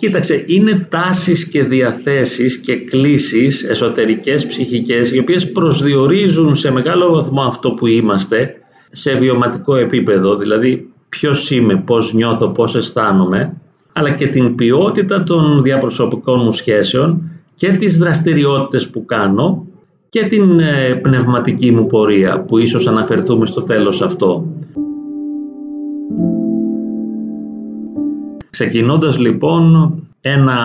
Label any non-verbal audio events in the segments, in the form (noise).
Κοίταξε, είναι τάσεις και διαθέσεις και κλίσεις εσωτερικές, ψυχικές, οι οποίες προσδιορίζουν σε μεγάλο βαθμό αυτό που είμαστε σε βιωματικό επίπεδο, δηλαδή ποιος είμαι, πώς νιώθω, πώς αισθάνομαι, αλλά και την ποιότητα των διαπροσωπικών μου σχέσεων και τις δραστηριότητες που κάνω και την ε, πνευματική μου πορεία που ίσως αναφερθούμε στο τέλος αυτό. Ξεκινώντας λοιπόν ένα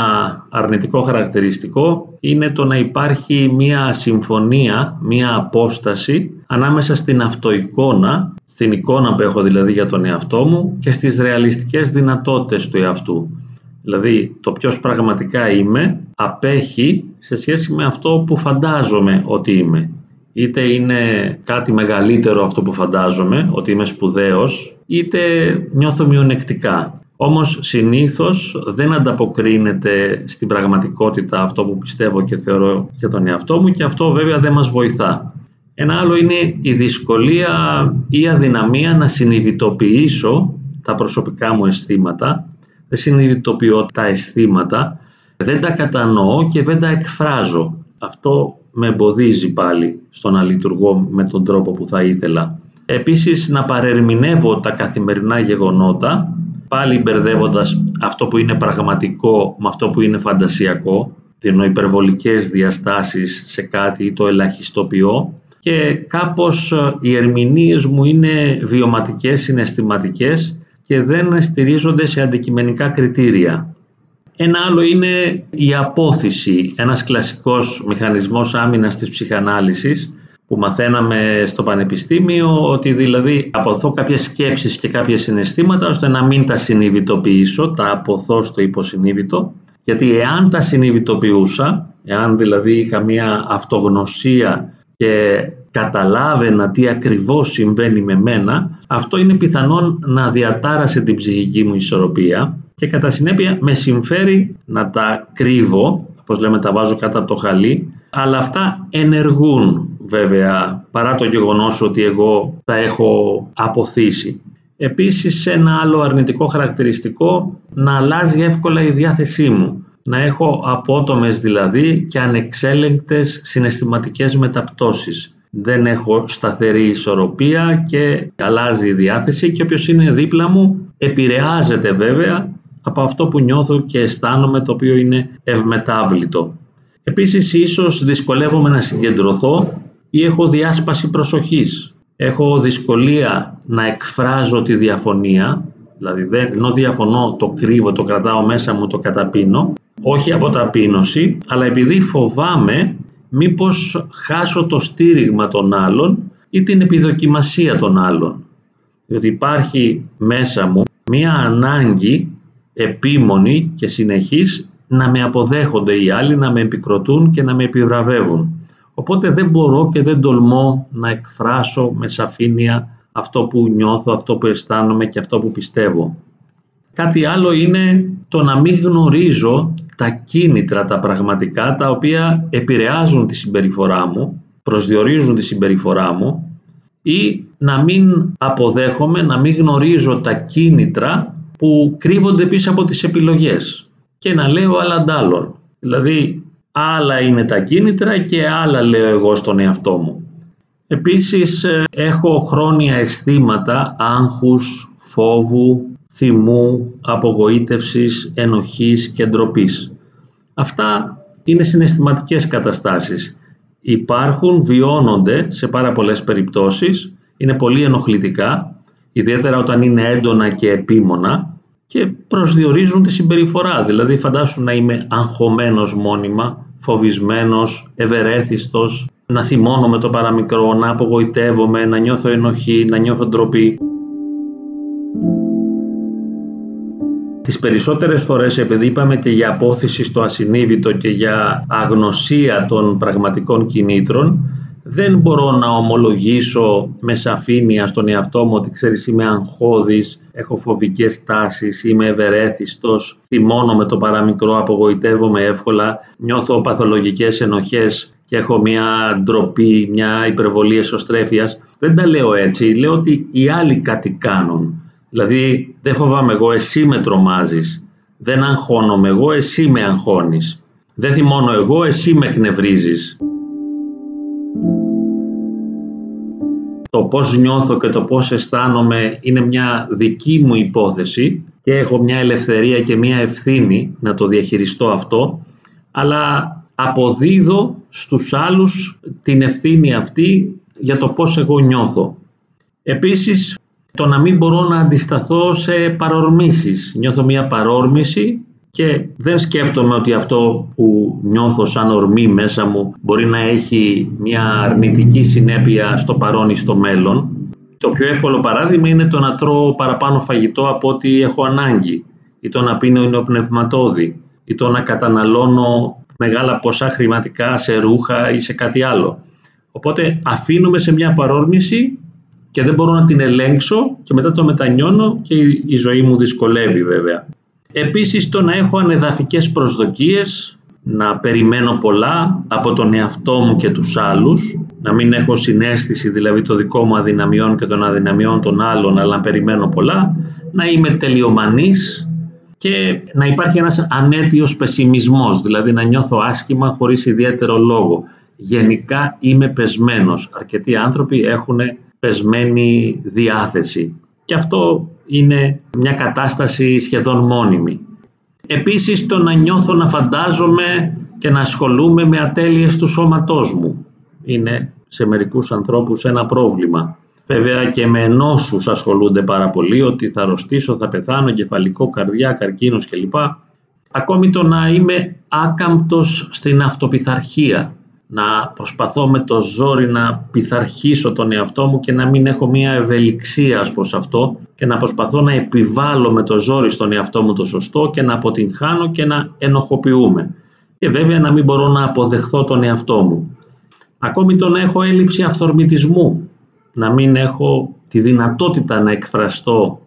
αρνητικό χαρακτηριστικό είναι το να υπάρχει μία συμφωνία, μία απόσταση ανάμεσα στην αυτοεικόνα, στην εικόνα που έχω δηλαδή για τον εαυτό μου και στις ρεαλιστικές δυνατότητες του εαυτού. Δηλαδή το ποιος πραγματικά είμαι απέχει σε σχέση με αυτό που φαντάζομαι ότι είμαι. Είτε είναι κάτι μεγαλύτερο αυτό που φαντάζομαι, ότι είμαι σπουδαίος, είτε νιώθω μειονεκτικά. Όμως συνήθως δεν ανταποκρίνεται στην πραγματικότητα αυτό που πιστεύω και θεωρώ για τον εαυτό μου και αυτό βέβαια δεν μας βοηθά. Ένα άλλο είναι η δυσκολία ή η αδυναμία να συνειδητοποιήσω τα προσωπικά μου αισθήματα. Δεν συνειδητοποιώ τα αισθήματα, δεν τα κατανοώ και δεν τα εκφράζω. Αυτό με εμποδίζει πάλι στο να λειτουργώ με τον τρόπο που θα ήθελα. Επίσης να παρερμηνεύω τα καθημερινά γεγονότα πάλι μπερδεύοντας αυτό που είναι πραγματικό με αυτό που είναι φαντασιακό, δίνω υπερβολικές διαστάσεις σε κάτι ή το ελαχιστοποιώ και κάπως ε, οι ερμηνείες μου είναι βιωματικές, συναισθηματικές και δεν στηρίζονται σε αντικειμενικά κριτήρια. Ένα άλλο είναι η απόθυση, ένας κλασικός μηχανισμός άμυνας της ψυχανάλυσης που μαθαίναμε στο πανεπιστήμιο ότι δηλαδή αποθώ κάποιες σκέψεις και κάποια συναισθήματα ώστε να μην τα συνειδητοποιήσω, τα αποθώ στο υποσυνείδητο. Γιατί εάν τα συνειδητοποιούσα, εάν δηλαδή είχα μια αυτογνωσία και καταλάβαινα τι ακριβώς συμβαίνει με μένα, αυτό είναι πιθανόν να διατάρασε την ψυχική μου ισορροπία και κατά συνέπεια με συμφέρει να τα κρύβω, όπως λέμε τα βάζω κάτω από το χαλί, αλλά αυτά ενεργούν βέβαια παρά το γεγονός ότι εγώ τα έχω αποθήσει. Επίσης ένα άλλο αρνητικό χαρακτηριστικό να αλλάζει εύκολα η διάθεσή μου. Να έχω απότομες δηλαδή και ανεξέλεγκτες συναισθηματικές μεταπτώσεις. Δεν έχω σταθερή ισορροπία και αλλάζει η διάθεση και όποιος είναι δίπλα μου επηρεάζεται βέβαια από αυτό που νιώθω και αισθάνομαι το οποίο είναι ευμετάβλητο. Επίσης ίσως δυσκολεύομαι να συγκεντρωθώ ή έχω διάσπαση προσοχής. Έχω δυσκολία να εκφράζω τη διαφωνία, δηλαδή ενώ διαφωνώ το κρύβω, το κρατάω μέσα μου, το καταπίνω, όχι από ταπείνωση, αλλά επειδή φοβάμαι μήπως χάσω το στήριγμα των άλλων ή την επιδοκιμασία των άλλων. Διότι υπάρχει μέσα μου μία ανάγκη επίμονη και συνεχής να με αποδέχονται οι άλλοι, να με επικροτούν και να με επιβραβεύουν. Οπότε δεν μπορώ και δεν τολμώ να εκφράσω με σαφήνεια αυτό που νιώθω, αυτό που αισθάνομαι και αυτό που πιστεύω. Κάτι άλλο είναι το να μην γνωρίζω τα κίνητρα, τα πραγματικά, τα οποία επηρεάζουν τη συμπεριφορά μου, προσδιορίζουν τη συμπεριφορά μου ή να μην αποδέχομαι, να μην γνωρίζω τα κίνητρα που κρύβονται πίσω από τις επιλογές και να λέω άλλα αντάλλων. Δηλαδή Άλλα είναι τα κίνητρα και άλλα λέω εγώ στον εαυτό μου. Επίσης ε, έχω χρόνια αισθήματα άγχους, φόβου, θυμού, απογοήτευσης, ενοχής και ντροπής. Αυτά είναι συναισθηματικές καταστάσεις. Υπάρχουν, βιώνονται σε πάρα πολλές περιπτώσεις, είναι πολύ ενοχλητικά, ιδιαίτερα όταν είναι έντονα και επίμονα και προσδιορίζουν τη συμπεριφορά. Δηλαδή φαντάσου να είμαι αγχωμένος μόνιμα, φοβισμένος, ευερέθιστος, να θυμώνω με το παραμικρό, να απογοητεύομαι, να νιώθω ενοχή, να νιώθω ντροπή. Τις περισσότερες φορές επειδή είπαμε και για απόθεση στο ασυνείδητο και για αγνωσία των πραγματικών κινήτρων δεν μπορώ να ομολογήσω με σαφήνεια στον εαυτό μου ότι ξέρεις είμαι αγχώδης, έχω φοβικές τάσεις, είμαι ευερέθιστος, θυμώνω με το παραμικρό, απογοητεύομαι εύκολα, νιώθω παθολογικές ενοχές και έχω μια ντροπή, μια υπερβολή εσωστρέφειας. Δεν τα λέω έτσι, λέω ότι οι άλλοι κάτι κάνουν. Δηλαδή δεν φοβάμαι εγώ, εσύ με τρομάζεις. Δεν αγχώνομαι εγώ, εσύ με αγχώνεις. Δεν θυμώνω εγώ, εσύ με εκνευρίζεις. Το πώς νιώθω και το πώς αισθάνομαι είναι μια δική μου υπόθεση και έχω μια ελευθερία και μια ευθύνη να το διαχειριστώ αυτό, αλλά αποδίδω στους άλλους την ευθύνη αυτή για το πώς εγώ νιώθω. Επίσης, το να μην μπορώ να αντισταθώ σε παρορμήσεις. Νιώθω μια παρόρμηση και δεν σκέφτομαι ότι αυτό που νιώθω σαν ορμή μέσα μου μπορεί να έχει μια αρνητική συνέπεια στο παρόν ή στο μέλλον. Το πιο εύκολο παράδειγμα είναι το να τρώω παραπάνω φαγητό από ό,τι έχω ανάγκη ή το να πίνω πνευματόδη ή το να καταναλώνω μεγάλα ποσά χρηματικά σε ρούχα ή σε κάτι άλλο. Οπότε αφήνουμε σε μια παρόρμηση και δεν μπορώ να την ελέγξω και μετά το μετανιώνω και η ζωή μου δυσκολεύει βέβαια. Επίσης το να έχω ανεδαφικές προσδοκίες, να περιμένω πολλά από τον εαυτό μου και τους άλλους, να μην έχω συνέστηση δηλαδή το δικό μου αδυναμιών και των αδυναμιών των άλλων, αλλά να περιμένω πολλά, να είμαι τελειομανής και να υπάρχει ένας ανέτιος πεσιμισμός, δηλαδή να νιώθω άσχημα χωρίς ιδιαίτερο λόγο. Γενικά είμαι πεσμένος. Αρκετοί άνθρωποι έχουν πεσμένη διάθεση και αυτό είναι μια κατάσταση σχεδόν μόνιμη. Επίσης το να νιώθω να φαντάζομαι και να ασχολούμαι με ατέλειες του σώματός μου. Είναι σε μερικούς ανθρώπους ένα πρόβλημα. Βέβαια και με νόσους ασχολούνται πάρα πολύ, ότι θα αρρωστήσω, θα πεθάνω, κεφαλικό, καρδιά, καρκίνος κλπ. Ακόμη το να είμαι άκαμπτος στην αυτοπιθαρχία, να προσπαθώ με το ζόρι να πειθαρχήσω τον εαυτό μου και να μην έχω μια ευελιξία ως προς αυτό και να προσπαθώ να επιβάλλω με το ζόρι στον εαυτό μου το σωστό και να αποτυγχάνω και να ενοχοποιούμε. Και βέβαια να μην μπορώ να αποδεχθώ τον εαυτό μου. Ακόμη το να έχω έλλειψη αυθορμητισμού, να μην έχω τη δυνατότητα να εκφραστώ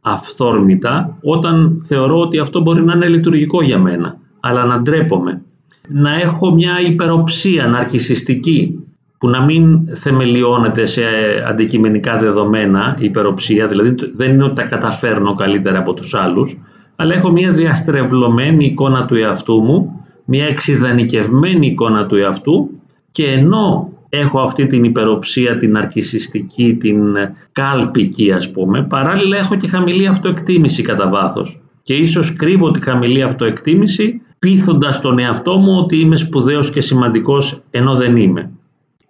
αυθόρμητα όταν θεωρώ ότι αυτό μπορεί να είναι λειτουργικό για μένα, αλλά να ντρέπομαι να έχω μια υπεροψία ναρκισιστική που να μην θεμελιώνεται σε αντικειμενικά δεδομένα υπεροψία, δηλαδή δεν είναι ότι τα καταφέρνω καλύτερα από τους άλλους, αλλά έχω μια διαστρεβλωμένη εικόνα του εαυτού μου, μια εξειδανικευμένη εικόνα του εαυτού και ενώ έχω αυτή την υπεροψία, την αρκισιστική, την κάλπικη ας πούμε, παράλληλα έχω και χαμηλή αυτοεκτίμηση κατά βάθος. Και ίσως κρύβω τη χαμηλή αυτοεκτίμηση πείθοντας τον εαυτό μου ότι είμαι σπουδαίος και σημαντικός ενώ δεν είμαι.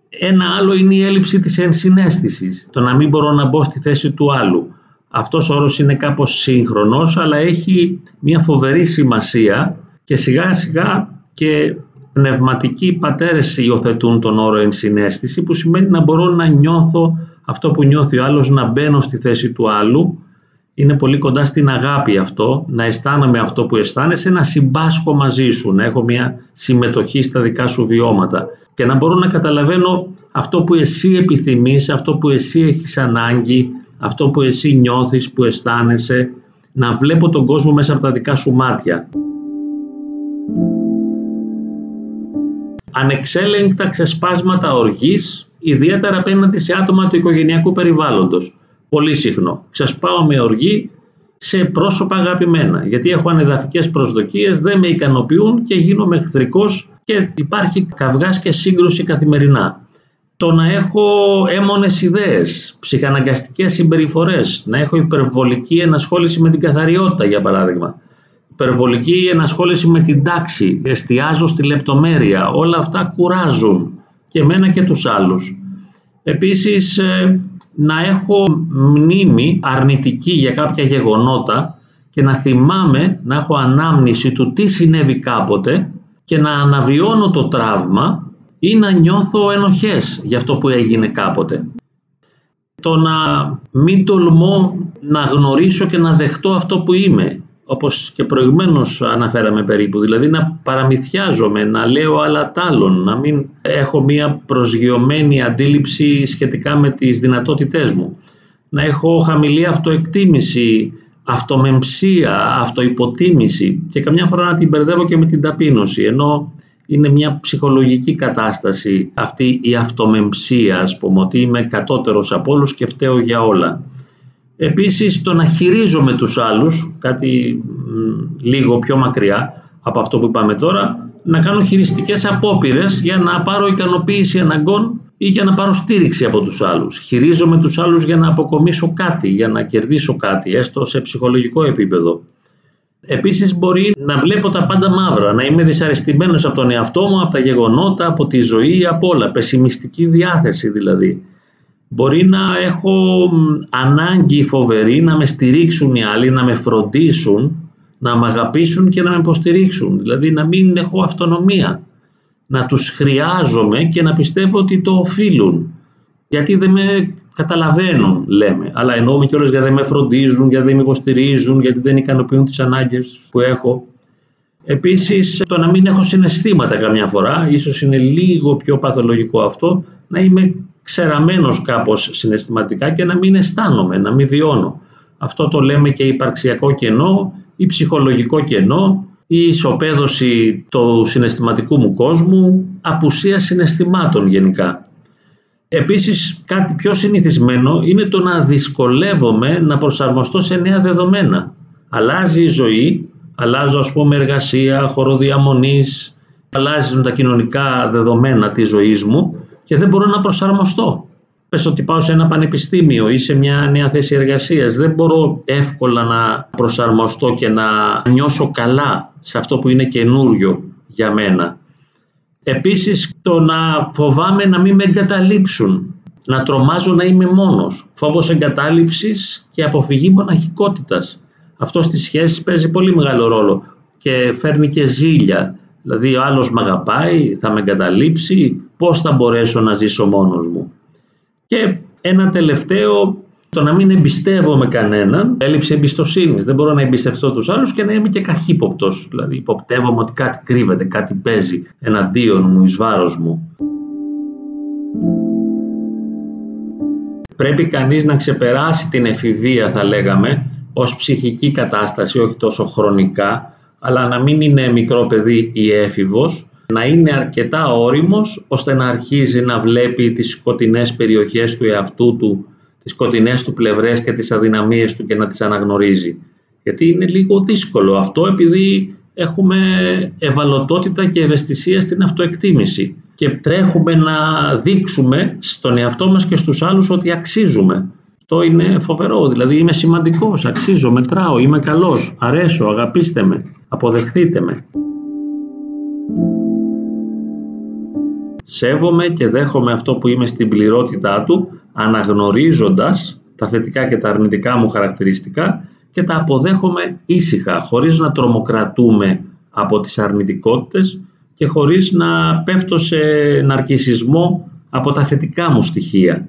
Ένα άλλο είναι η έλλειψη της ενσυναίσθησης, το να μην μπορώ να μπω στη θέση του άλλου. Αυτός ο όρος είναι κάπως σύγχρονος, αλλά έχει μια φοβερή σημασία και σιγά σιγά και πνευματικοί πατέρες υιοθετούν τον όρο ενσυναίσθηση, που σημαίνει να μπορώ να νιώθω αυτό που νιώθει ο άλλος, να μπαίνω στη θέση του άλλου είναι πολύ κοντά στην αγάπη αυτό, να αισθάνομαι αυτό που αισθάνεσαι, να συμπάσχω μαζί σου, να έχω μια συμμετοχή στα δικά σου βιώματα και να μπορώ να καταλαβαίνω αυτό που εσύ επιθυμείς, αυτό που εσύ έχεις ανάγκη, αυτό που εσύ νιώθεις, που αισθάνεσαι, να βλέπω τον κόσμο μέσα από τα δικά σου μάτια. Ανεξέλεγκτα ξεσπάσματα οργής, ιδιαίτερα απέναντι σε άτομα του οικογενειακού περιβάλλοντος πολύ συχνό. Ξεσπάω με οργή σε πρόσωπα αγαπημένα, γιατί έχω ανεδαφικές προσδοκίες, δεν με ικανοποιούν και γίνομαι εχθρικός και υπάρχει καυγάς και σύγκρουση καθημερινά. Το να έχω έμονες ιδέες, ψυχαναγκαστικές συμπεριφορές, να έχω υπερβολική ενασχόληση με την καθαριότητα για παράδειγμα, υπερβολική ενασχόληση με την τάξη, εστιάζω στη λεπτομέρεια, όλα αυτά κουράζουν και εμένα και τους άλλους. Επίσης ε, να έχω μνήμη αρνητική για κάποια γεγονότα και να θυμάμαι, να έχω ανάμνηση του τι συνέβη κάποτε και να αναβιώνω το τραύμα ή να νιώθω ενοχές για αυτό που έγινε κάποτε. Το να μην τολμώ να γνωρίσω και να δεχτώ αυτό που είμαι όπως και προηγουμένως αναφέραμε περίπου, δηλαδή να παραμυθιάζομαι, να λέω άλλα τάλλον, να μην έχω μία προσγειωμένη αντίληψη σχετικά με τις δυνατότητές μου, να έχω χαμηλή αυτοεκτίμηση, αυτομεμψία, αυτοϋποτίμηση και καμιά φορά να την μπερδεύω και με την ταπείνωση, ενώ είναι μια ψυχολογική κατάσταση αυτή η αυτομεμψία, ας πούμε, ότι είμαι κατώτερος από όλους και φταίω για όλα. Επίσης το να χειρίζομαι τους άλλους, κάτι λίγο πιο μακριά από αυτό που είπαμε τώρα, να κάνω χειριστικές απόπειρες για να πάρω ικανοποίηση αναγκών ή για να πάρω στήριξη από τους άλλους. Χειρίζομαι τους άλλους για να αποκομίσω κάτι, για να κερδίσω κάτι, έστω σε ψυχολογικό επίπεδο. Επίσης μπορεί να βλέπω τα πάντα μαύρα, να είμαι δυσαρεστημένος από τον εαυτό μου, από τα γεγονότα, από τη ζωή, από όλα. Πεσημιστική διάθεση δηλαδή. Μπορεί να έχω ανάγκη φοβερή να με στηρίξουν οι άλλοι, να με φροντίσουν, να με αγαπήσουν και να με υποστηρίξουν. Δηλαδή να μην έχω αυτονομία. Να τους χρειάζομαι και να πιστεύω ότι το οφείλουν. Γιατί δεν με καταλαβαίνουν, λέμε. Αλλά εννοούμε κιόλας γιατί δεν με φροντίζουν, γιατί δεν με υποστηρίζουν, γιατί δεν ικανοποιούν τις ανάγκες που έχω. Επίσης, το να μην έχω συναισθήματα καμιά φορά, ίσως είναι λίγο πιο παθολογικό αυτό, να είμαι ξεραμένος κάπως συναισθηματικά και να μην αισθάνομαι, να μην βιώνω. Αυτό το λέμε και υπαρξιακό κενό ή ψυχολογικό κενό ή ισοπαίδωση του συναισθηματικού μου κόσμου, απουσία συναισθημάτων γενικά. Επίσης κάτι πιο συνηθισμένο είναι το να δυσκολεύομαι να προσαρμοστώ σε νέα δεδομένα. Αλλάζει η ζωή, αλλάζω ας πούμε εργασία, χωροδιαμονής, αλλάζουν τα κοινωνικά δεδομένα της ζωής μου και δεν μπορώ να προσαρμοστώ. Πες ότι πάω σε ένα πανεπιστήμιο ή σε μια νέα θέση εργασίας, δεν μπορώ εύκολα να προσαρμοστώ και να νιώσω καλά σε αυτό που είναι καινούριο για μένα. Επίσης το να φοβάμαι να μην με εγκαταλείψουν, να τρομάζω να είμαι μόνος, φόβος εγκατάλειψης και αποφυγή μοναχικότητας. Αυτό στις σχέσεις παίζει πολύ μεγάλο ρόλο και φέρνει και ζήλια. Δηλαδή ο άλλος με αγαπάει, θα με εγκαταλείψει, πώς θα μπορέσω να ζήσω μόνος μου. Και ένα τελευταίο το να μην εμπιστεύομαι κανέναν, έλλειψη εμπιστοσύνης. Δεν μπορώ να εμπιστευτώ τους άλλους και να είμαι και καχύποπτος. Δηλαδή, υποπτεύομαι ότι κάτι κρύβεται, κάτι παίζει εναντίον μου, εις βάρος μου. Πρέπει κανείς να ξεπεράσει την εφηβεία, θα λέγαμε, ως ψυχική κατάσταση, όχι τόσο χρονικά, αλλά να μην είναι μικρό παιδί ή έφηβος, να είναι αρκετά όριμος, ώστε να αρχίζει να βλέπει τις σκοτεινές περιοχές του εαυτού του τις σκοτεινές του πλευρές και τις αδυναμίες του και να τις αναγνωρίζει. Γιατί είναι λίγο δύσκολο αυτό επειδή έχουμε ευαλωτότητα και ευαισθησία στην αυτοεκτίμηση και τρέχουμε να δείξουμε στον εαυτό μας και στους άλλους ότι αξίζουμε. Αυτό είναι φοβερό, δηλαδή είμαι σημαντικός, αξίζω, μετράω, είμαι καλός, αρέσω, αγαπήστε με, αποδεχθείτε με. Σέβομαι και δέχομαι αυτό που είμαι στην πληρότητά του αναγνωρίζοντας τα θετικά και τα αρνητικά μου χαρακτηριστικά και τα αποδέχομαι ήσυχα, χωρίς να τρομοκρατούμε από τις αρνητικότητες και χωρίς να πέφτω σε ναρκισισμό από τα θετικά μου στοιχεία.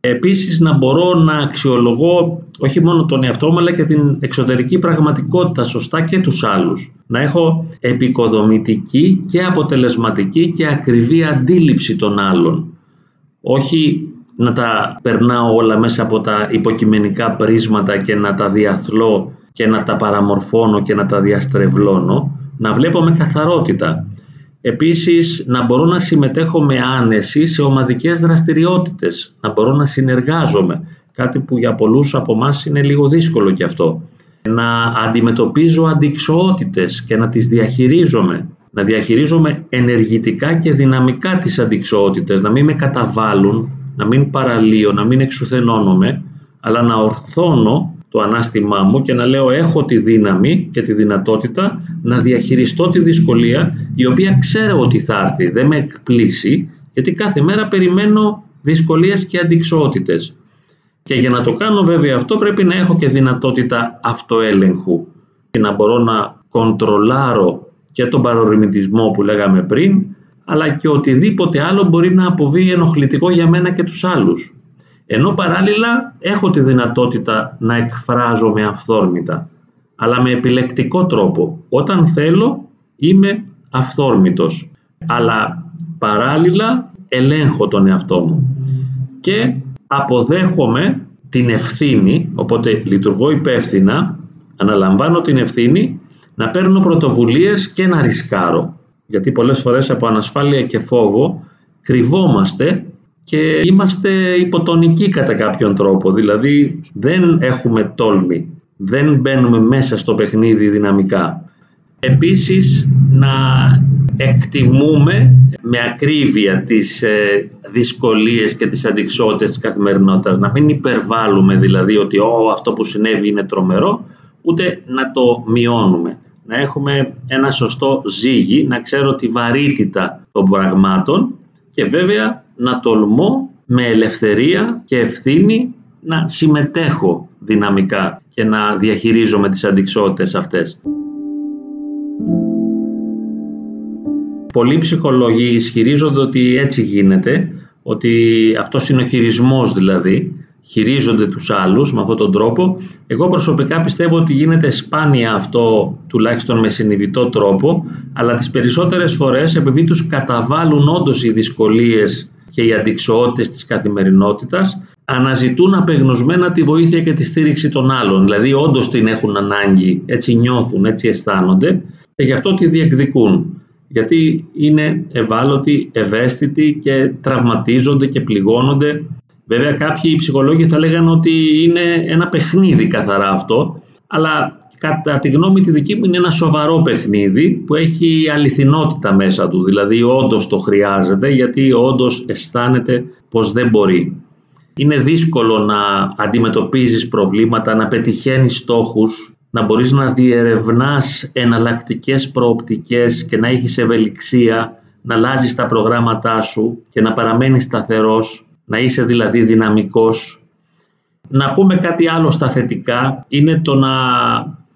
Επίσης να μπορώ να αξιολογώ όχι μόνο τον εαυτό μου αλλά και την εξωτερική πραγματικότητα σωστά και τους άλλους. Να έχω επικοδομητική και αποτελεσματική και ακριβή αντίληψη των άλλων. Όχι να τα περνάω όλα μέσα από τα υποκειμενικά πρίσματα και να τα διαθλώ και να τα παραμορφώνω και να τα διαστρεβλώνω, να βλέπω με καθαρότητα. Επίσης, να μπορώ να συμμετέχω με άνεση σε ομαδικές δραστηριότητες, να μπορώ να συνεργάζομαι, κάτι που για πολλούς από εμά είναι λίγο δύσκολο και αυτό. Να αντιμετωπίζω αντικσοότητες και να τις διαχειρίζομαι, να διαχειρίζομαι ενεργητικά και δυναμικά τις αντικσοότητες, να μην με καταβάλουν, να μην παραλύω, να μην εξουθενώνομαι, αλλά να ορθώνω το ανάστημά μου και να λέω έχω τη δύναμη και τη δυνατότητα να διαχειριστώ τη δυσκολία η οποία ξέρω ότι θα έρθει, δεν με εκπλήσει γιατί κάθε μέρα περιμένω δυσκολίες και αντικσότητες. Και για να το κάνω βέβαια αυτό πρέπει να έχω και δυνατότητα αυτοέλεγχου και να μπορώ να κοντρολάρω και τον παρορμητισμό που λέγαμε πριν αλλά και οτιδήποτε άλλο μπορεί να αποβεί ενοχλητικό για μένα και τους άλλους. Ενώ παράλληλα έχω τη δυνατότητα να εκφράζομαι αυθόρμητα, αλλά με επιλεκτικό τρόπο. Όταν θέλω είμαι αυθόρμητος, αλλά παράλληλα ελέγχω τον εαυτό μου και αποδέχομαι την ευθύνη, οπότε λειτουργώ υπεύθυνα, αναλαμβάνω την ευθύνη να παίρνω πρωτοβουλίες και να ρισκάρω γιατί πολλές φορές από ανασφάλεια και φόβο κρυβόμαστε και είμαστε υποτονικοί κατά κάποιον τρόπο, δηλαδή δεν έχουμε τόλμη δεν μπαίνουμε μέσα στο παιχνίδι δυναμικά. Επίσης να εκτιμούμε με ακρίβεια τις ε, δυσκολίες και τις αντικσότητες της καθημερινότητας. Να μην υπερβάλλουμε δηλαδή ότι Ω, αυτό που συνέβη είναι τρομερό, ούτε να το μειώνουμε. Να έχουμε ένα σωστό ζύγι, να ξέρω τη βαρύτητα των πραγμάτων και βέβαια να τολμώ με ελευθερία και ευθύνη να συμμετέχω δυναμικά και να διαχειρίζομαι τις αντικσότητες αυτές. Πολλοί ψυχολόγοι ισχυρίζονται ότι έτσι γίνεται, ότι αυτός είναι ο χειρισμός δηλαδή, χειρίζονται τους άλλους με αυτόν τον τρόπο. Εγώ προσωπικά πιστεύω ότι γίνεται σπάνια αυτό τουλάχιστον με συνειδητό τρόπο, αλλά τις περισσότερες φορές επειδή τους καταβάλουν όντως οι δυσκολίες και οι αντικσοότητες της καθημερινότητας, αναζητούν απεγνωσμένα τη βοήθεια και τη στήριξη των άλλων. Δηλαδή όντως την έχουν ανάγκη, έτσι νιώθουν, έτσι αισθάνονται και γι' αυτό τη διεκδικούν γιατί είναι ευάλωτοι, ευαίσθητοι και τραυματίζονται και πληγώνονται. Βέβαια κάποιοι ψυχολόγοι θα λέγανε ότι είναι ένα παιχνίδι καθαρά αυτό, αλλά κατά τη γνώμη τη δική μου είναι ένα σοβαρό παιχνίδι που έχει αληθινότητα μέσα του, δηλαδή όντως το χρειάζεται γιατί όντως αισθάνεται πως δεν μπορεί. Είναι δύσκολο να αντιμετωπίζεις προβλήματα, να πετυχαίνεις στόχους να μπορείς να διερευνάς εναλλακτικές προοπτικές και να έχεις ευελιξία, να αλλάζεις τα προγράμματά σου και να παραμένεις σταθερός, να είσαι δηλαδή δυναμικός. Να πούμε κάτι άλλο στα θετικά, είναι το να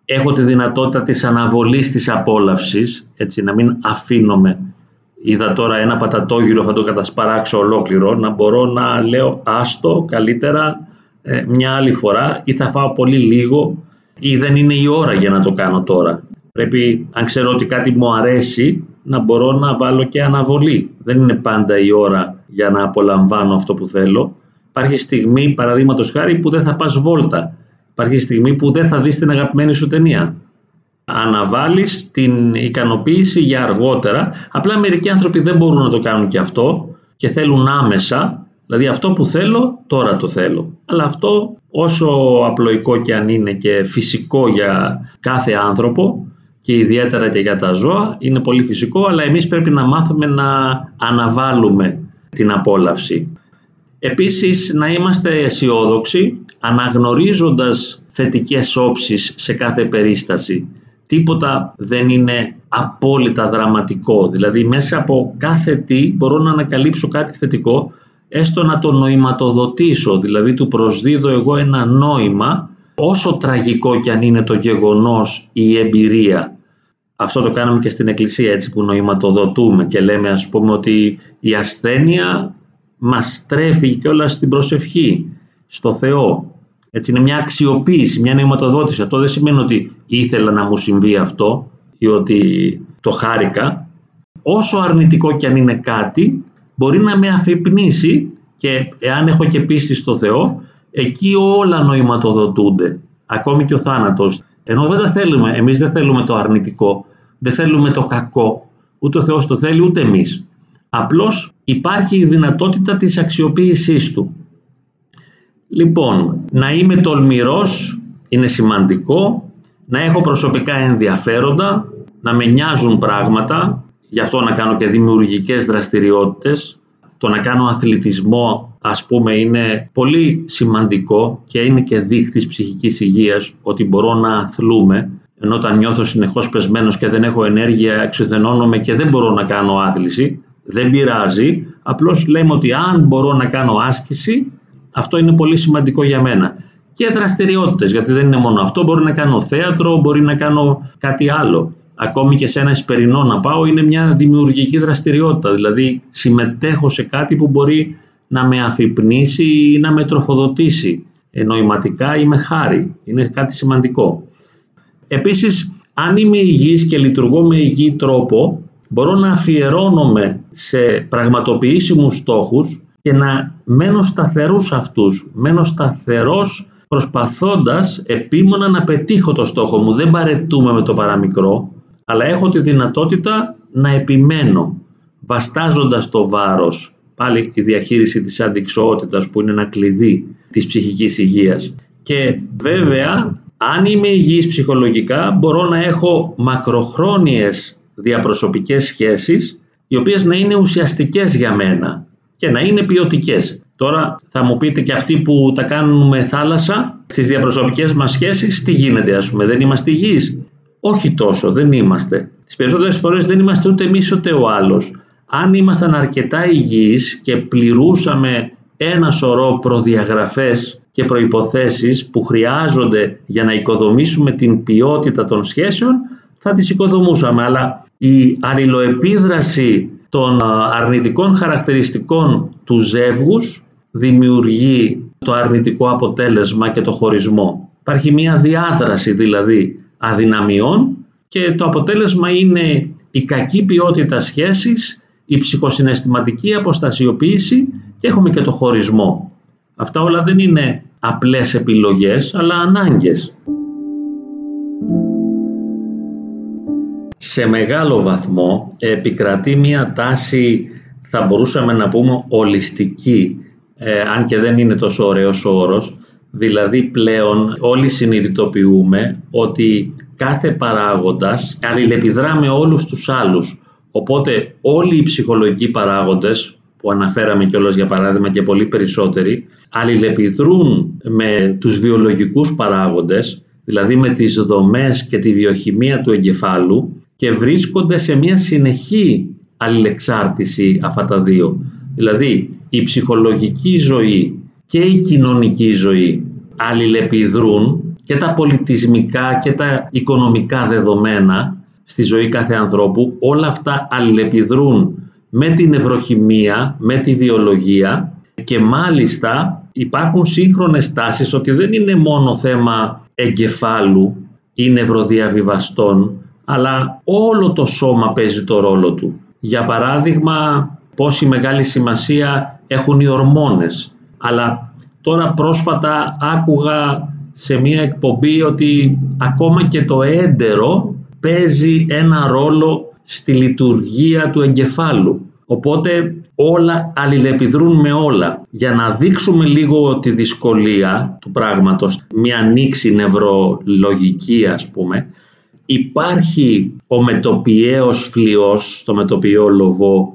έχω τη δυνατότητα της αναβολής της απόλαυσης, έτσι να μην αφήνομαι. Είδα τώρα ένα πατατόγυρο, θα το κατασπαράξω ολόκληρο, να μπορώ να λέω άστο καλύτερα ε, μια άλλη φορά ή θα φάω πολύ λίγο ή δεν είναι η ώρα για να το κάνω τώρα. Πρέπει, αν ξέρω ότι κάτι μου αρέσει, να μπορώ να βάλω και αναβολή. Δεν είναι πάντα η ώρα για να απολαμβάνω αυτό που θέλω. Υπάρχει στιγμή, παραδείγματος χάρη, που δεν θα πας βόλτα. Υπάρχει στιγμή που δεν θα δεις την αγαπημένη σου ταινία. Αναβάλεις την ικανοποίηση για αργότερα. Απλά μερικοί άνθρωποι δεν μπορούν να το κάνουν και αυτό και θέλουν άμεσα. Δηλαδή αυτό που θέλω, τώρα το θέλω. Αλλά αυτό όσο απλοϊκό και αν είναι και φυσικό για κάθε άνθρωπο και ιδιαίτερα και για τα ζώα, είναι πολύ φυσικό, αλλά εμείς πρέπει να μάθουμε να αναβάλουμε την απόλαυση. Επίσης, να είμαστε αισιόδοξοι, αναγνωρίζοντας θετικές όψεις σε κάθε περίσταση. Τίποτα δεν είναι απόλυτα δραματικό, δηλαδή μέσα από κάθε τι μπορώ να ανακαλύψω κάτι θετικό έστω να το νοηματοδοτήσω, δηλαδή του προσδίδω εγώ ένα νόημα, όσο τραγικό κι αν είναι το γεγονός ή η εμπειρία. Αυτό το κάνουμε και στην Εκκλησία έτσι που νοηματοδοτούμε και λέμε ας πούμε ότι η ασθένεια μας τρέφει και όλα στην προσευχή, στο Θεό. Έτσι είναι μια αξιοποίηση, μια νοηματοδότηση. Αυτό δεν σημαίνει ότι ήθελα να μου συμβεί αυτό ή ότι το χάρηκα. Όσο αρνητικό κι αν είναι κάτι, μπορεί να με αφυπνήσει και εάν έχω και πίστη στο Θεό, εκεί όλα νοηματοδοτούνται, ακόμη και ο θάνατος. Ενώ δεν τα θέλουμε, εμείς δεν θέλουμε το αρνητικό, δεν θέλουμε το κακό, ούτε ο Θεός το θέλει ούτε εμείς. Απλώς υπάρχει η δυνατότητα της αξιοποίησής του. Λοιπόν, να είμαι τολμηρός είναι σημαντικό, να έχω προσωπικά ενδιαφέροντα, να με νοιάζουν πράγματα, γι' αυτό να κάνω και δημιουργικές δραστηριότητες. Το να κάνω αθλητισμό ας πούμε είναι πολύ σημαντικό και είναι και δείχτης ψυχικής υγείας ότι μπορώ να αθλούμε. Ενώ όταν νιώθω συνεχώς πεσμένος και δεν έχω ενέργεια εξουθενώνομαι και δεν μπορώ να κάνω άθληση δεν πειράζει, απλώς λέμε ότι αν μπορώ να κάνω άσκηση αυτό είναι πολύ σημαντικό για μένα. Και δραστηριότητες γιατί δεν είναι μόνο αυτό, μπορεί να κάνω θέατρο, μπορεί να κάνω κάτι άλλο ακόμη και σε ένα εσπερινό να πάω είναι μια δημιουργική δραστηριότητα. Δηλαδή συμμετέχω σε κάτι που μπορεί να με αφυπνήσει ή να με τροφοδοτήσει νοηματικά ή με χάρη. Είναι κάτι σημαντικό. Επίσης, αν είμαι υγιής και λειτουργώ με υγιή τρόπο, μπορώ να αφιερώνομαι σε πραγματοποιήσιμους στόχους και να μένω σταθερούς αυτούς. Μένω σταθερός προσπαθώντας επίμονα να πετύχω το στόχο μου. Δεν παρετούμε με το παραμικρό, αλλά έχω τη δυνατότητα να επιμένω βαστάζοντας το βάρος πάλι η διαχείριση της αντικσοότητας που είναι ένα κλειδί της ψυχικής υγείας και βέβαια Αν είμαι υγιής ψυχολογικά μπορώ να έχω μακροχρόνιες διαπροσωπικές σχέσεις οι οποίες να είναι ουσιαστικές για μένα και να είναι ποιοτικές. Τώρα θα μου πείτε και αυτοί που τα κάνουν με θάλασσα στις διαπροσωπικές μας σχέσεις τι γίνεται ας πούμε δεν είμαστε υγιείς; Όχι τόσο δεν είμαστε. Τις περισσότερες φορές δεν είμαστε ούτε εμείς ούτε ο άλλος. Αν ήμασταν αρκετά υγιείς και πληρούσαμε ένα σωρό προδιαγραφές και προϋποθέσεις που χρειάζονται για να οικοδομήσουμε την ποιότητα των σχέσεων θα τις οικοδομούσαμε αλλά η αλληλοεπίδραση των αρνητικών χαρακτηριστικών του ζεύγους δημιουργεί το αρνητικό αποτέλεσμα και το χωρισμό. Υπάρχει μια διάδραση δηλαδή αδυναμιών και το αποτέλεσμα είναι η κακή ποιότητα σχέσης, η ψυχοσυναισθηματική αποστασιοποίηση και έχουμε και το χωρισμό. Αυτά όλα δεν είναι απλές επιλογές αλλά ανάγκες. Σε μεγάλο βαθμό επικρατεί μια τάση θα μπορούσαμε να πούμε ολιστική ε, αν και δεν είναι τόσο ωραίος ο όρος δηλαδή πλέον όλοι συνειδητοποιούμε ότι κάθε παράγοντας αλληλεπιδρά με όλους τους άλλους οπότε όλοι οι ψυχολογικοί παράγοντες που αναφέραμε κιόλας για παράδειγμα και πολύ περισσότεροι αλληλεπιδρούν με τους βιολογικούς παράγοντες δηλαδή με τις δομές και τη βιοχημία του εγκεφάλου και βρίσκονται σε μια συνεχή αλληλεξάρτηση αυτά τα δύο. Δηλαδή η ψυχολογική ζωή και η κοινωνική ζωή αλληλεπιδρούν και τα πολιτισμικά και τα οικονομικά δεδομένα στη ζωή κάθε ανθρώπου, όλα αυτά αλληλεπιδρούν με την ευρωχημία, με τη βιολογία και μάλιστα υπάρχουν σύγχρονες τάσεις ότι δεν είναι μόνο θέμα εγκεφάλου ή νευροδιαβιβαστών, αλλά όλο το σώμα παίζει το ρόλο του. Για παράδειγμα, πόση μεγάλη σημασία έχουν οι ορμόνες. Αλλά τώρα πρόσφατα άκουγα σε μία εκπομπή ότι ακόμα και το έντερο παίζει ένα ρόλο στη λειτουργία του εγκεφάλου. Οπότε όλα αλληλεπιδρούν με όλα. Για να δείξουμε λίγο τη δυσκολία του πράγματος, μια ανοίξη νευρολογική ας πούμε, υπάρχει ο μετοπιαίος φλοιός στο μετοπιαίο λοβό,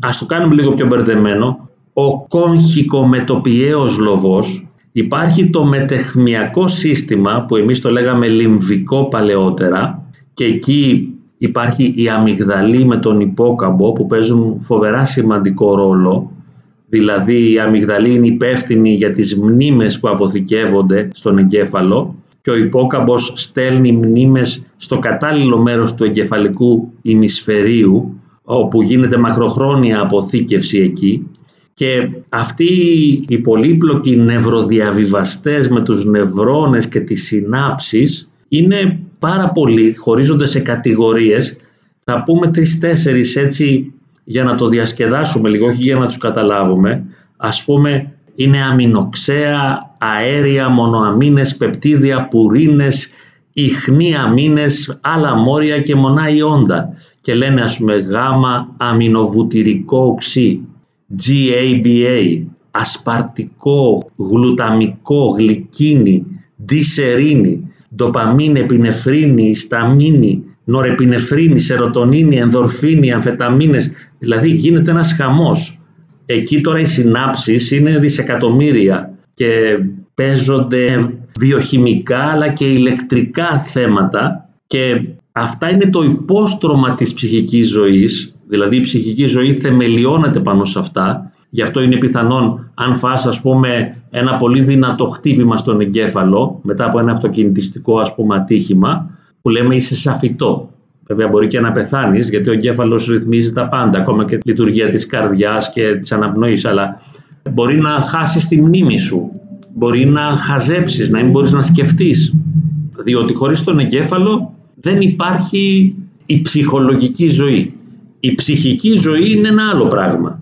ας το κάνουμε λίγο πιο μπερδεμένο, ο κόγχικο μετοπιαίος λοβός, υπάρχει το μετεχμιακό σύστημα που εμείς το λέγαμε λιμβικό παλαιότερα και εκεί υπάρχει η αμυγδαλή με τον υπόκαμπο που παίζουν φοβερά σημαντικό ρόλο. Δηλαδή η αμυγδαλή είναι υπεύθυνη για τις μνήμες που αποθηκεύονται στον εγκέφαλο και ο υπόκαμπος στέλνει μνήμες στο κατάλληλο μέρος του εγκεφαλικού ημισφαιρίου όπου γίνεται μακροχρόνια αποθήκευση εκεί και αυτοί οι πολύπλοκοι νευροδιαβιβαστές με τους νευρώνες και τις συνάψεις είναι πάρα πολλοί, χωρίζονται σε κατηγορίες, θα πούμε τρεις-τέσσερις έτσι για να το διασκεδάσουμε λίγο, όχι για να τους καταλάβουμε. Ας πούμε είναι αμινοξέα, αέρια, μονοαμίνες, πεπτίδια, πουρίνες, ιχνοί αμίνες, άλλα μόρια και μονά ιόντα. Και λένε ας πούμε γάμα αμινοβουτυρικό οξύ, GABA, ασπαρτικό, γλουταμικό, γλυκίνη, δισερίνη, ντοπαμίνη, επινεφρίνη, σταμίνη, νορεπινεφρίνη, σερωτονίνη, ενδορφίνη, αμφεταμίνες. Δηλαδή γίνεται ένας χαμός. Εκεί τώρα οι συνάψεις είναι δισεκατομμύρια και παίζονται βιοχημικά αλλά και ηλεκτρικά θέματα και αυτά είναι το υπόστρωμα της ψυχικής ζωής, δηλαδή η ψυχική ζωή θεμελιώνεται πάνω σε αυτά, γι' αυτό είναι πιθανόν αν φας ας πούμε ένα πολύ δυνατό χτύπημα στον εγκέφαλο μετά από ένα αυτοκινητιστικό ας πούμε ατύχημα που λέμε είσαι σαφητό. Βέβαια μπορεί και να πεθάνεις γιατί ο εγκέφαλος ρυθμίζει τα πάντα, ακόμα και λειτουργία της καρδιάς και της αναπνοής, αλλά μπορεί να χάσεις τη μνήμη σου, μπορεί να χαζέψεις, να μην μπορείς να σκεφτείς. Διότι χωρίς τον εγκέφαλο δεν υπάρχει η ψυχολογική ζωή. Η ψυχική ζωή είναι ένα άλλο πράγμα.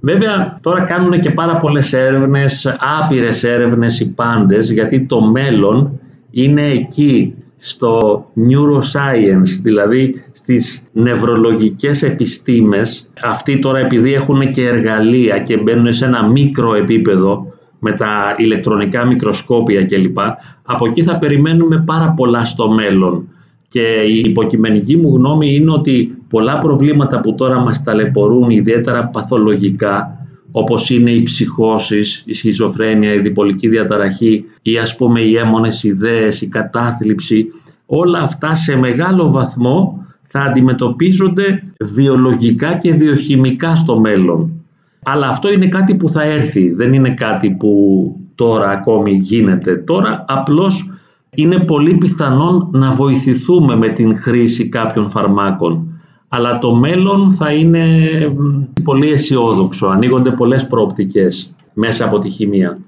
Βέβαια τώρα κάνουν και πάρα πολλές έρευνες, άπειρες έρευνες οι πάντες, γιατί το μέλλον είναι εκεί στο neuroscience, δηλαδή στις νευρολογικές επιστήμες. Αυτοί τώρα επειδή έχουν και εργαλεία και μπαίνουν σε ένα μικρό επίπεδο, με τα ηλεκτρονικά μικροσκόπια κλπ. Από εκεί θα περιμένουμε πάρα πολλά στο μέλλον. Και η υποκειμενική μου γνώμη είναι ότι πολλά προβλήματα που τώρα μας ταλαιπωρούν, ιδιαίτερα παθολογικά, όπως είναι οι ψυχώσεις, η σχιζοφρένεια, η διπολική διαταραχή ή ας πούμε οι έμονες ιδέες, η κατάθλιψη, όλα αυτά σε μεγάλο βαθμό θα αντιμετωπίζονται βιολογικά και βιοχημικά στο μέλλον. Αλλά αυτό είναι κάτι που θα έρθει, δεν είναι κάτι που τώρα ακόμη γίνεται. Τώρα απλώς είναι πολύ πιθανόν να βοηθηθούμε με την χρήση κάποιων φαρμάκων. Αλλά το μέλλον θα είναι πολύ αισιόδοξο, ανοίγονται πολλές προοπτικές μέσα από τη χημεία.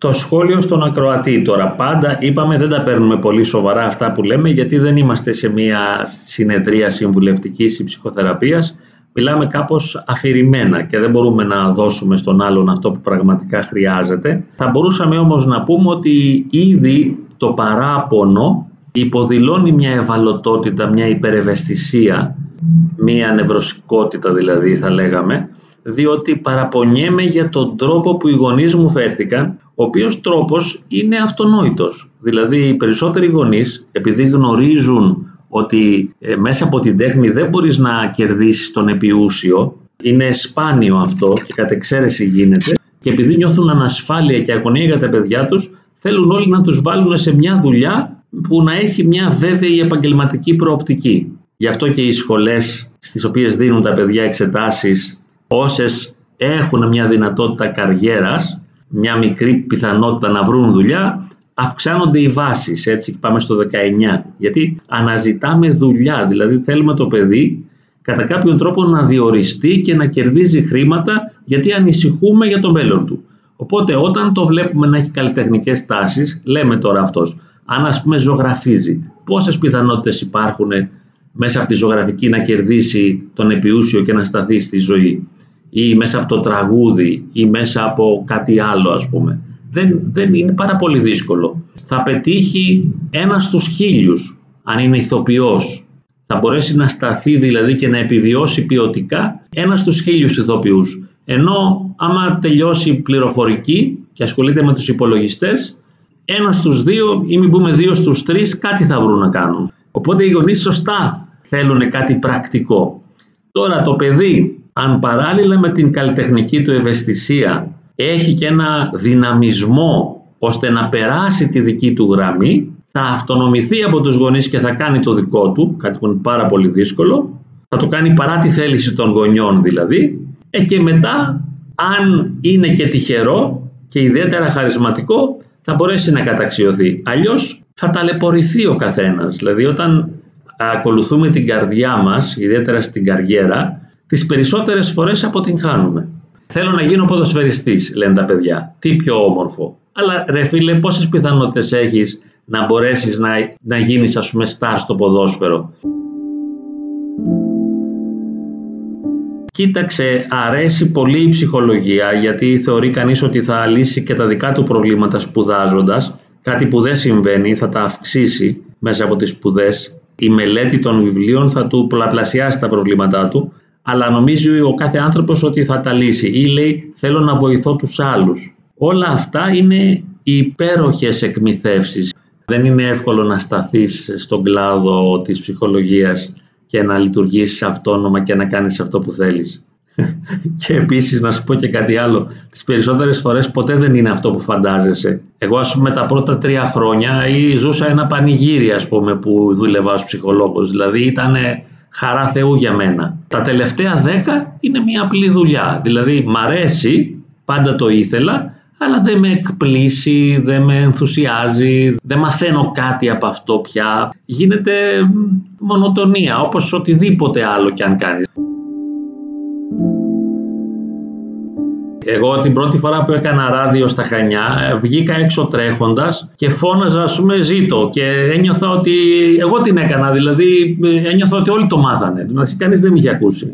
Το σχόλιο στον ακροατή τώρα. Πάντα είπαμε δεν τα παίρνουμε πολύ σοβαρά αυτά που λέμε γιατί δεν είμαστε σε μια συνεδρία συμβουλευτικής ή ψυχοθεραπείας. Μιλάμε κάπως αφηρημένα και δεν μπορούμε να δώσουμε στον άλλον αυτό που πραγματικά χρειάζεται. Θα μπορούσαμε όμως να πούμε ότι ήδη το παράπονο υποδηλώνει μια ευαλωτότητα, μια υπερευαισθησία, μια νευροσικότητα δηλαδή θα λέγαμε, διότι παραπονιέμαι για τον τρόπο που οι γονείς μου φέρθηκαν, ο οποίος τρόπος είναι αυτονόητος. Δηλαδή οι περισσότεροι γονείς, επειδή γνωρίζουν ότι ε, μέσα από την τέχνη δεν μπορείς να κερδίσεις τον επιούσιο, είναι σπάνιο αυτό και κατ' εξαίρεση γίνεται, και επειδή νιώθουν ανασφάλεια και αγωνία για τα παιδιά τους, θέλουν όλοι να τους βάλουν σε μια δουλειά που να έχει μια βέβαιη επαγγελματική προοπτική. Γι' αυτό και οι σχολές στις οποίες δίνουν τα παιδιά εξετάσεις όσες έχουν μια δυνατότητα καριέρας, μια μικρή πιθανότητα να βρουν δουλειά, αυξάνονται οι βάσεις, έτσι πάμε στο 19, γιατί αναζητάμε δουλειά, δηλαδή θέλουμε το παιδί κατά κάποιον τρόπο να διοριστεί και να κερδίζει χρήματα γιατί ανησυχούμε για το μέλλον του. Οπότε όταν το βλέπουμε να έχει καλλιτεχνικές τάσεις, λέμε τώρα αυτός, αν ας πούμε ζωγραφίζει, πόσες πιθανότητες υπάρχουν μέσα από τη ζωγραφική να κερδίσει τον επιούσιο και να σταθεί στη ζωή; Ή μέσα από το τραγούδι ή μέσα από κάτι άλλο ας πούμε; Δεν, δεν είναι πάρα πολύ δύσκολο. Θα πετύχει ένας στους χίλιους αν είναι ηθοποιός. Θα μπορέσει να σταθεί δηλαδή και να επιβιώσει ποιοτικά ένας στους χίλιους ηθοποιούς. Ενώ άμα τελειώσει πληροφορική και ασχολείται με τους υπολογιστές, ένας στους δύο ή μην πούμε δύο στους τρεις κάτι θα βρουν να κάνουν. Οπότε οι γονείς σωστά θέλουν κάτι πρακτικό. Τώρα το παιδί αν παράλληλα με την καλλιτεχνική του ευαισθησία έχει και ένα δυναμισμό ώστε να περάσει τη δική του γραμμή, θα αυτονομηθεί από τους γονείς και θα κάνει το δικό του, κάτι που είναι πάρα πολύ δύσκολο, θα το κάνει παρά τη θέληση των γονιών δηλαδή, ε, και μετά αν είναι και τυχερό και ιδιαίτερα χαρισματικό θα μπορέσει να καταξιωθεί. Αλλιώς θα ταλαιπωρηθεί ο καθένας. Δηλαδή όταν ακολουθούμε την καρδιά μας, ιδιαίτερα στην καριέρα, τις περισσότερες φορές αποτυγχάνουμε. Θέλω να γίνω ποδοσφαιριστής, λένε τα παιδιά. Τι πιο όμορφο. Αλλά ρε φίλε, πόσες πιθανότητες έχεις να μπορέσεις να, να γίνεις ας πούμε στάρ στο ποδόσφαιρο; Κοίταξε, αρέσει πολύ η ψυχολογία γιατί θεωρεί κανείς ότι θα λύσει και τα δικά του προβλήματα σπουδάζοντας, κάτι που δεν συμβαίνει, θα τα αυξήσει μέσα από τις σπουδές. Η μελέτη των βιβλίων θα του πολλαπλασιάσει τα προβλήματά του, αλλά νομίζει ο κάθε άνθρωπος ότι θα τα λύσει ή λέει θέλω να βοηθώ τους άλλους. Όλα αυτά είναι υπέροχες εκμυθεύσεις. Δεν είναι εύκολο να σταθείς στον κλάδο της ψυχολογίας και να λειτουργήσεις αυτόνομα και να κάνεις αυτό που θέλεις. (laughs) και επίσης να σου πω και κάτι άλλο, τις περισσότερες φορές ποτέ δεν είναι αυτό που φαντάζεσαι. Εγώ ας πούμε τα πρώτα τρία χρόνια ή ζούσα ένα πανηγύρι ας πούμε που δούλευα ως ψυχολόγος, δηλαδή ήταν χαρά Θεού για μένα. Τα τελευταία δέκα είναι μια απλή δουλειά, δηλαδή μ' αρέσει, πάντα το ήθελα, αλλά δεν με εκπλήσει, δεν με ενθουσιάζει, δεν μαθαίνω κάτι από αυτό πια. Γίνεται μονοτονία, όπως οτιδήποτε άλλο κι αν κάνεις. Εγώ την πρώτη φορά που έκανα ράδιο στα Χανιά βγήκα έξω τρέχοντας και φώναζα ας πούμε ζήτω και ένιωθα ότι εγώ την έκανα δηλαδή ένιωθα ότι όλοι το μάθανε. Δηλαδή κανείς δεν με είχε ακούσει.